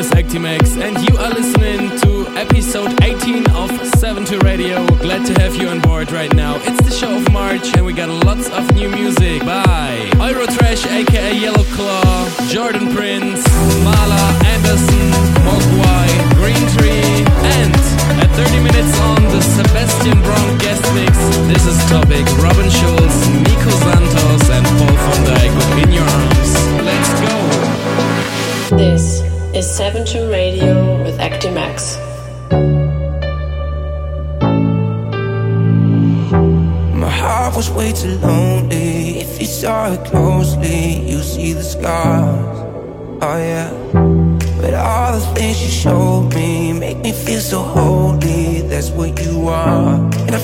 is Actimax, and you are listening to episode 18 of 70 Radio. Glad to have you on board right now. It's the show of March, and we got lots of new music by Eurotrash, aka Yellow Claw, Jordan Prince, Mala Anderson, Mogwai, Green Tree, and at 30 minutes on the Sebastian Brown guest mix, this is Topic, Robin Schulz, Nico Santos, and Paul van Dyk in your arms. Let's go! This is 7 Radio with Actimax. My heart was way too lonely. If you saw it closely, you see the scars. Oh yeah. But all the things you showed me make me feel so holy. That's what you are. And I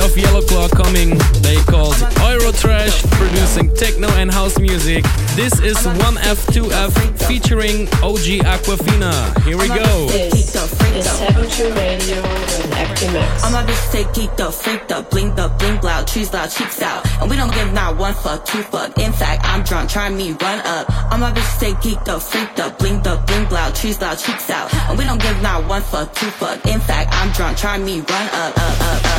of Yellow Claw coming. They called Eurotrash, producing techno and house music. This is 1F2F featuring OG Aquafina. Here we go. This is Radio with Actimax. I'm a bitch stay geeked up, freaked up, up, blink loud, trees loud, cheeks out. And we don't give not one fuck, two fuck. In fact, I'm drunk, try me, run up. I'm a bitch stay geeked up, freaked up, up, blink loud, trees loud, cheeks out. And we don't give not one fuck, two fuck. In fact, I'm drunk, try me, run up, up, up,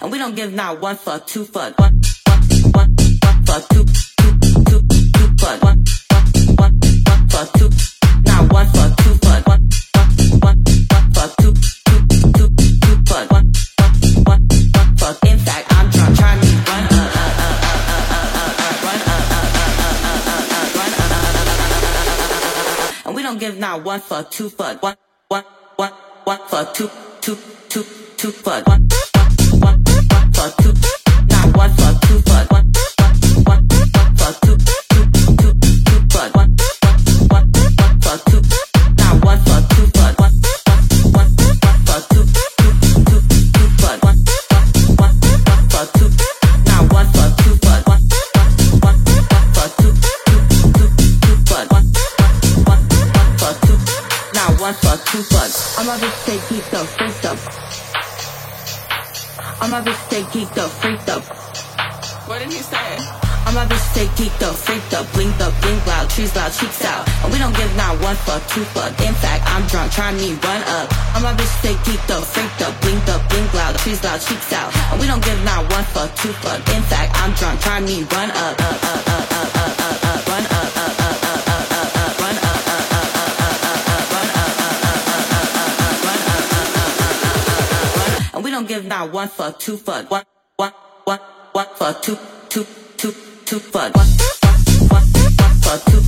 And we don't give not one fuck, two fuck. One, one, one, one fuck, two, two, two, two fuck. One, one, one, one fuck, two. Not one fuck, two fuck. One, one, one, one fuck, two, two, two, two fuck. One, one, one, one fuck. In fact, I'm drunk, try me, run up, up, up, up, up, up, up, run one, one fuck, two, two, two, two fuck. One, one, one fuck, two. Not one fuck, two. One, one, one fuck, two fuck. I'm a bitch, take geeked up, freaked up. I'm a bitch, take geeked up, freaked up. What did he say? I'm a bitch, take geeked up, freaked up, blinked up, blink loud, trees loud, cheeks out. And we don't give not one fuck, two fuck. In fact, I'm drunk, try me, run up. I'm a bitch, take geeked up, freaked up, blinked up, blink loud, trees loud, cheeks out. And we don't give not one fuck, two fuck. In fact, I'm drunk, try me, run up, up, up, up, up. up. Don't give not one fuck, two fuck, one, one, one, one fuck, two, two, two, two fuck, one, one, one, one fuck, two,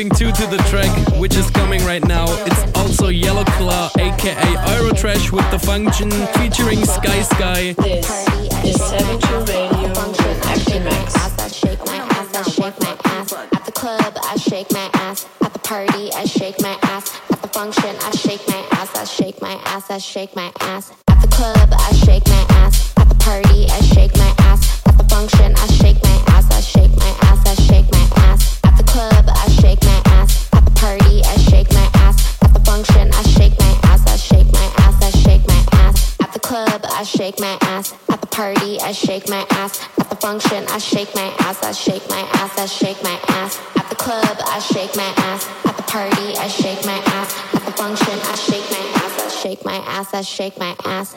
vibing too to the track, which is coming right now. It's also Yellow Claw, aka Eurotrash with the function featuring Sky Sky. This is 72 Radio with Actimax. I shake my ass, I shake my ass. At the club, I shake my ass. At the party, I shake my ass. At the function, I shake my ass, I shake my ass, I shake my ass. At the club, I shake my ass. At the party, I shake my ass. At the function, I shake my I shake my ass. At the party, I shake my ass. At the function, I shake my ass, I shake my ass, I shake my ass. At the club, I shake my ass. At the party, I shake my ass. At the function, I shake my ass, I shake my ass, I shake my ass.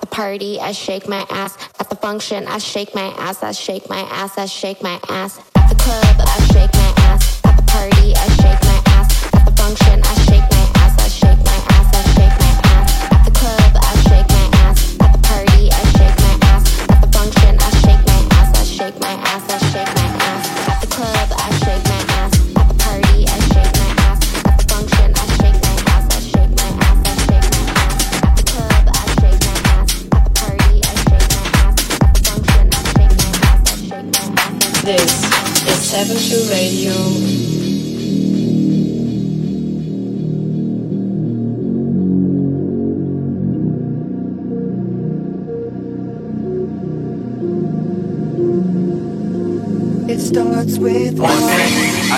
party, I shake my ass. At the function, I shake my ass. I shake my ass. I shake my ass. At the club, I shake my ass. At the party, I shake my ass. At the function, I is 72 Radio. It starts with One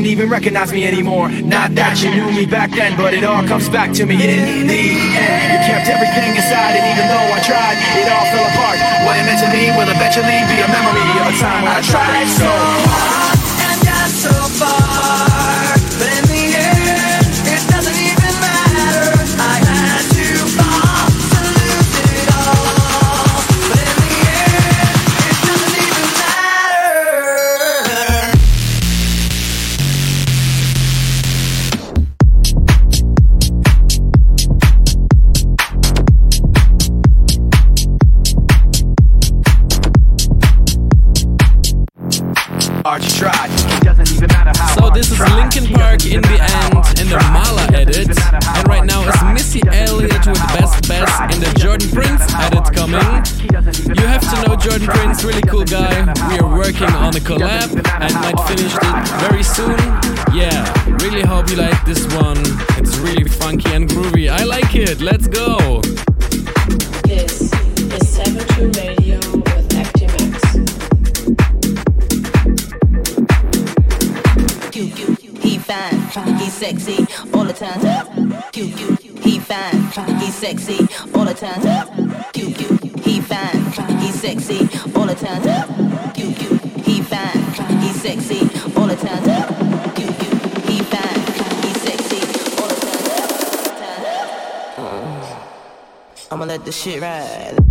wouldn't even recognize me anymore. Not that you knew me back then, but it all comes back to me in the end. You kept everything inside, and even though I tried, it all fell apart. What it meant to me will eventually be a memory of a time when I tried so hard and got so far. All the time. Cute, cute, he fine, he sexy all the time. Cute, he fine, he sexy all the time. Cute, he fine, he sexy all the time. He fine, he sexy all the time. I'ma let the shit ride.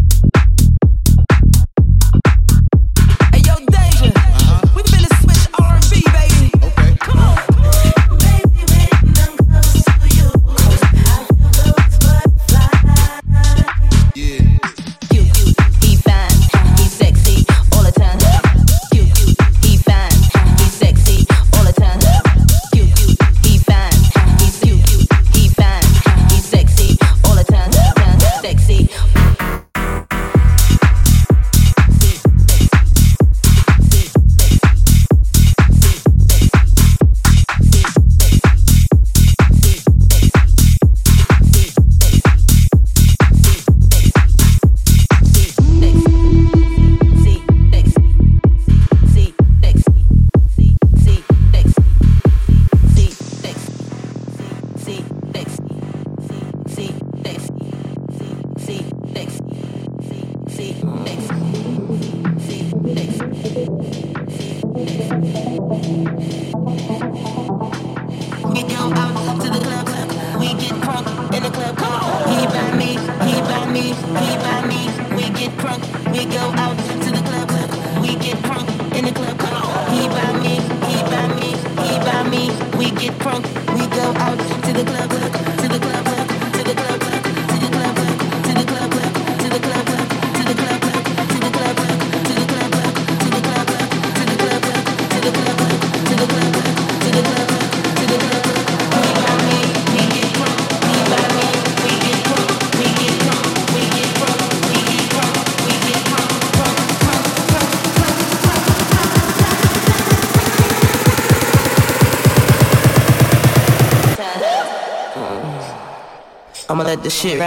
Uh-huh.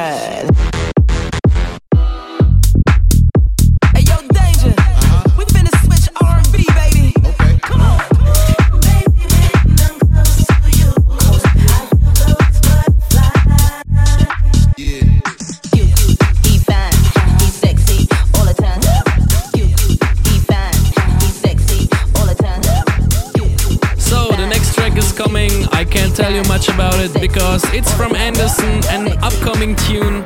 is coming. I can't tell you much about it because it's from Anderson, an upcoming tune.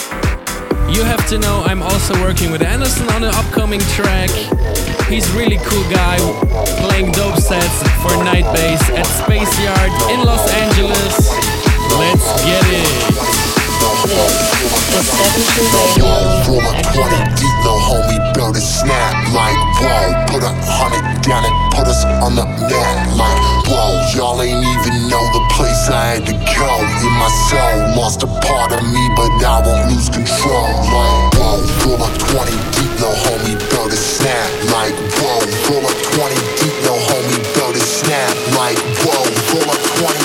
You have to know I'm also working with Anderson on an upcoming track. He's really cool guy, playing dope sets for Night Bass at Space Yacht in Los Angeles. Let's get it. This is 72 Radio Roll with 20 deep, no homie, build a snap like whoa. Put a hundred down and put us on the map like whoa. Y'all ain't even know the place I had to go. In my soul, lost a part of me, but I won't lose control. Like whoa, roll a 20 deep, no homie, build a snap like whoa. Roll a 20 deep, no homie, build a snap like whoa. Roll a 20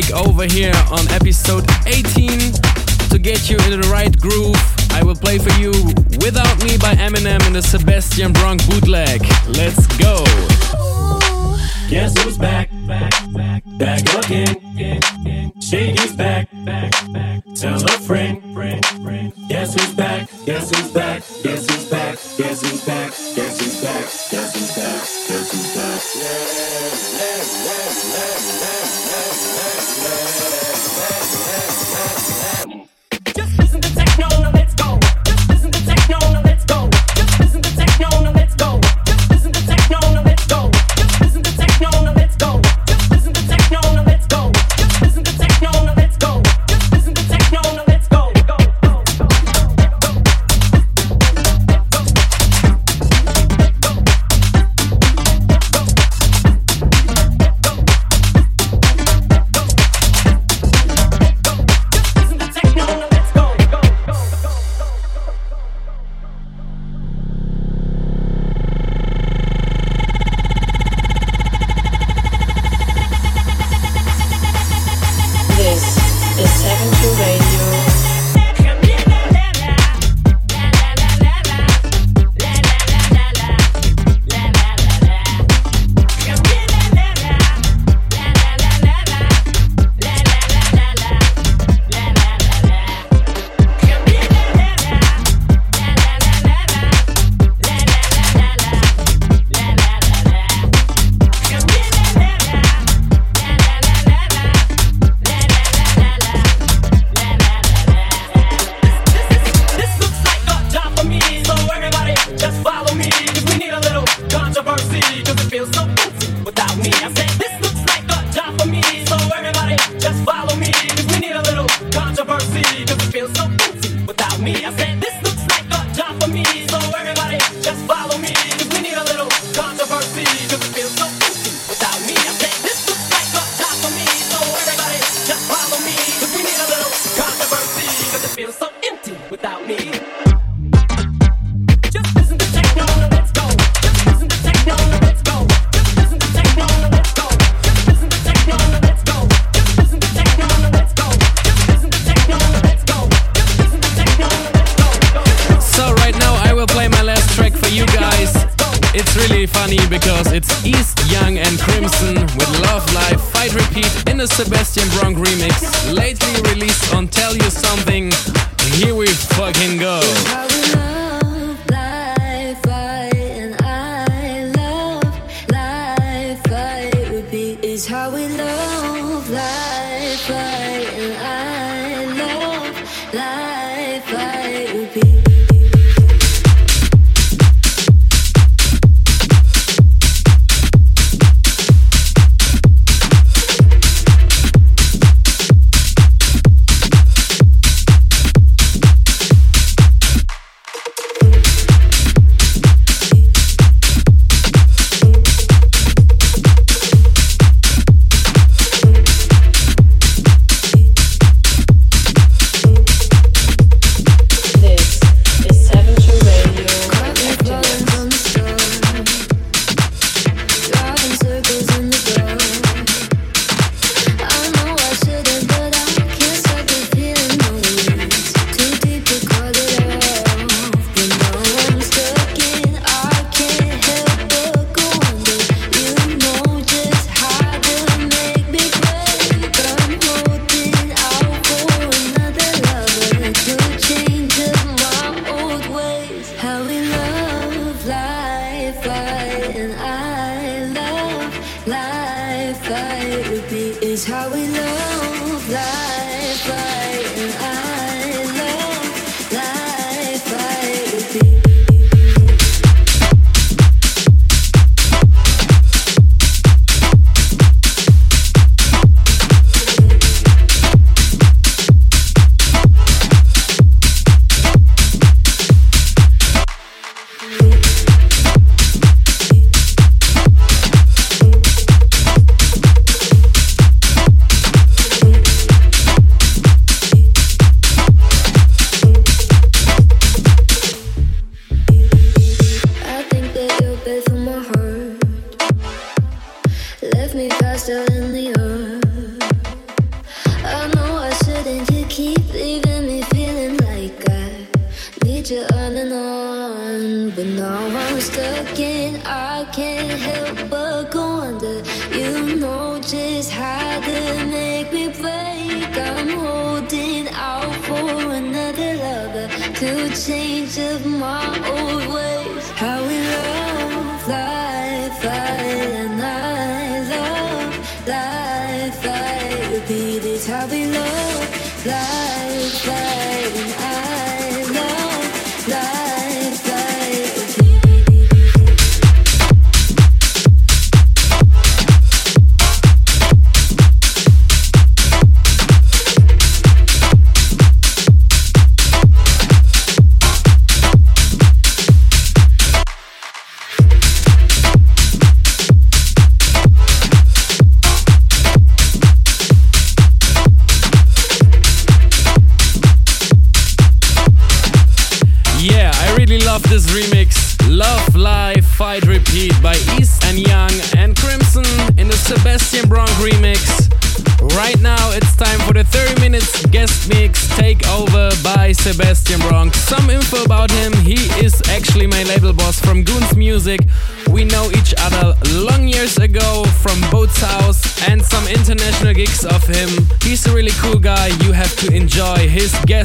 Blake over here. really funny because it's East Young and Crimson with Love Life Fight Repeat in a Sebastian Bronk remix, lately released on Tell You Something. Here we fucking go.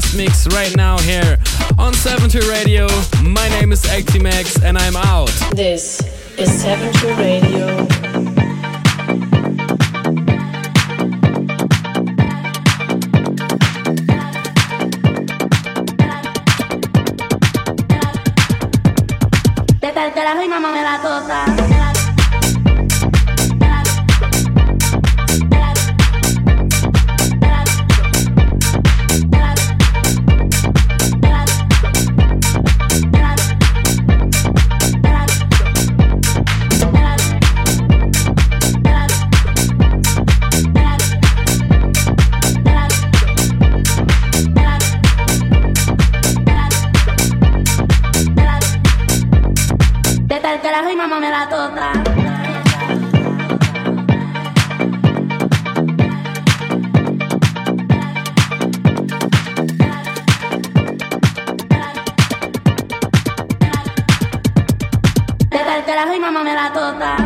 guest mix right now here on 70 Radio. My name is Actimax and I'm out. This is 70 Radio. que la mi mamá me la toca. baratota. De tal carajo y mamá me la tota.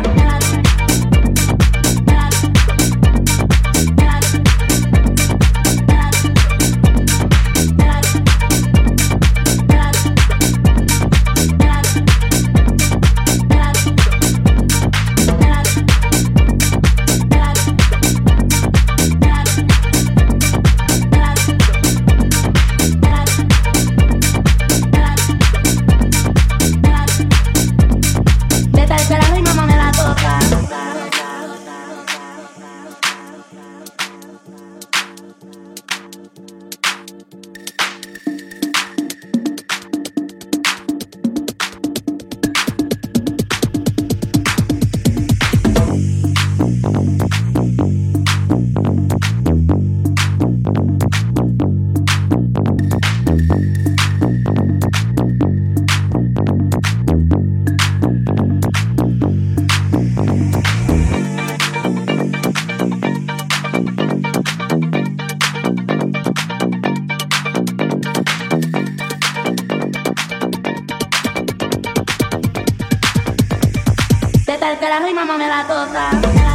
el la rima mamá me la tosa.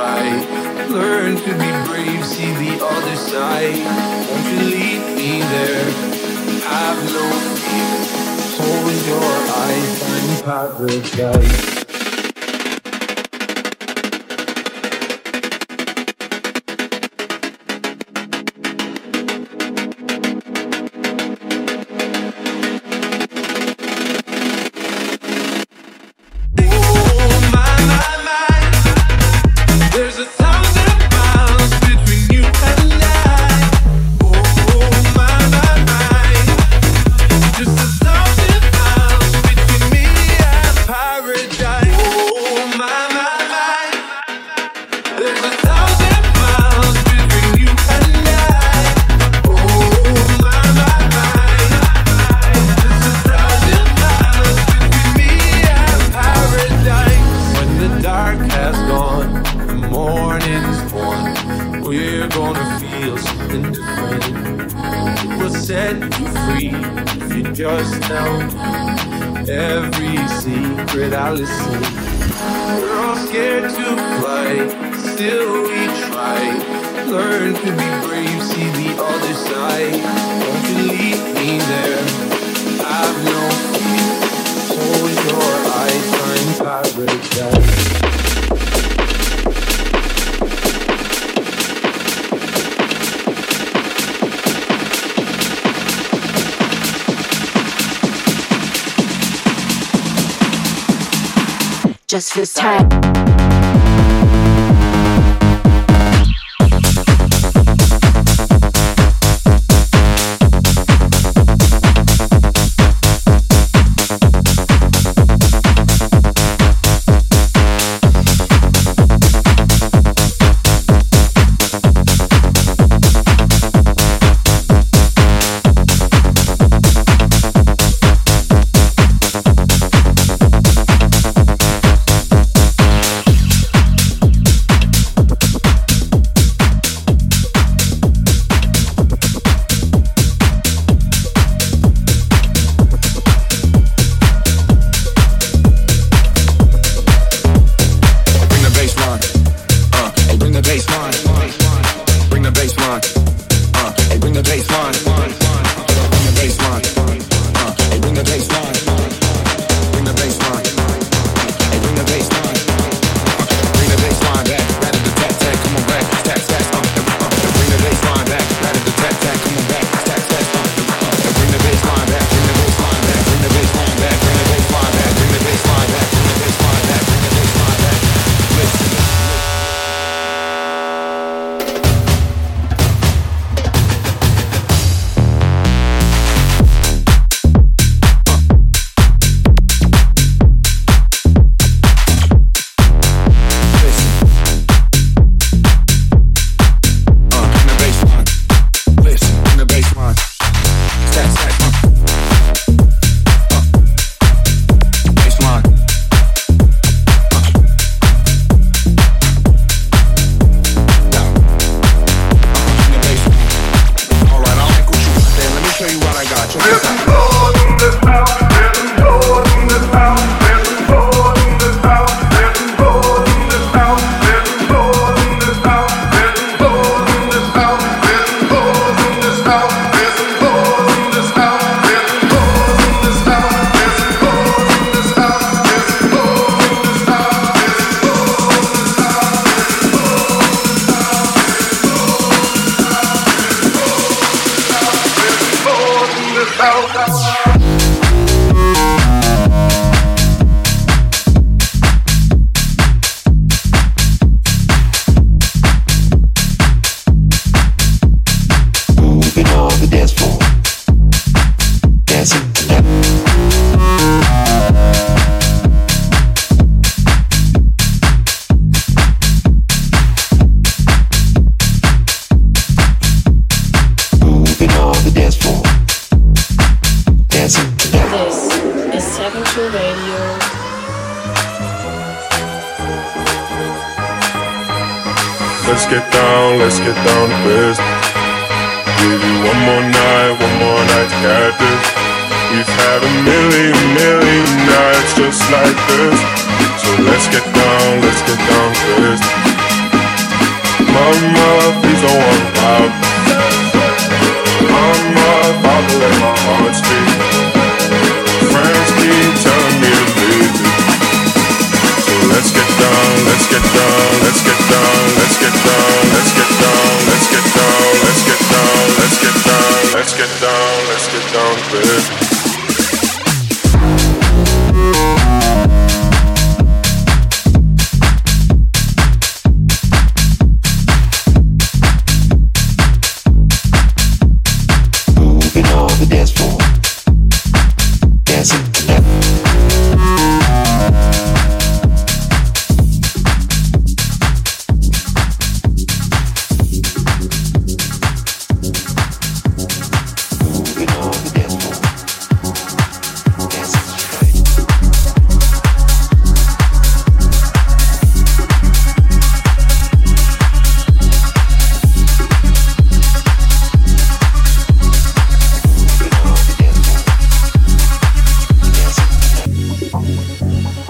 fight. Learn to be brave, see the other side. Won't you lead me there? Have no fear. Hold your eyes, find paradise.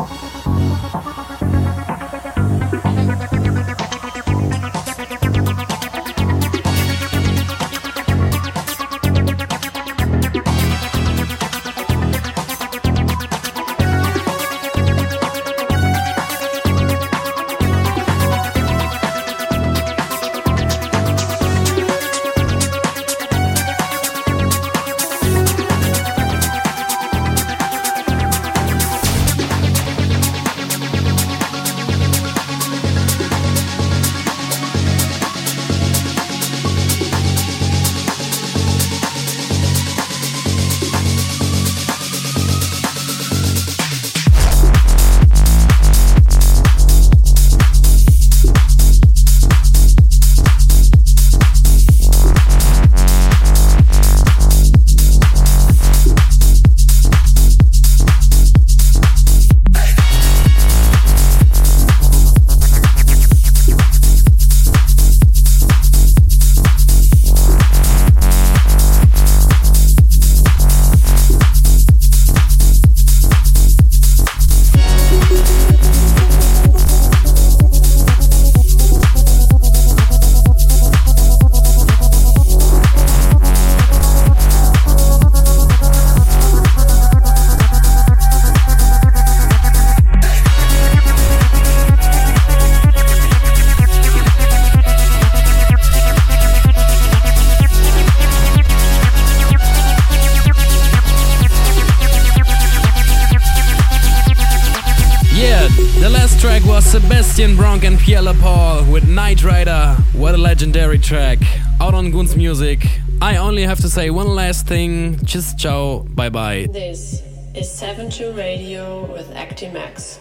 访谈。Pierre Paul with Night Rider. What a legendary track. Out on Goons Music. I only have to say one last thing. Just ciao. Bye bye. This is 72 Radio with Actimax.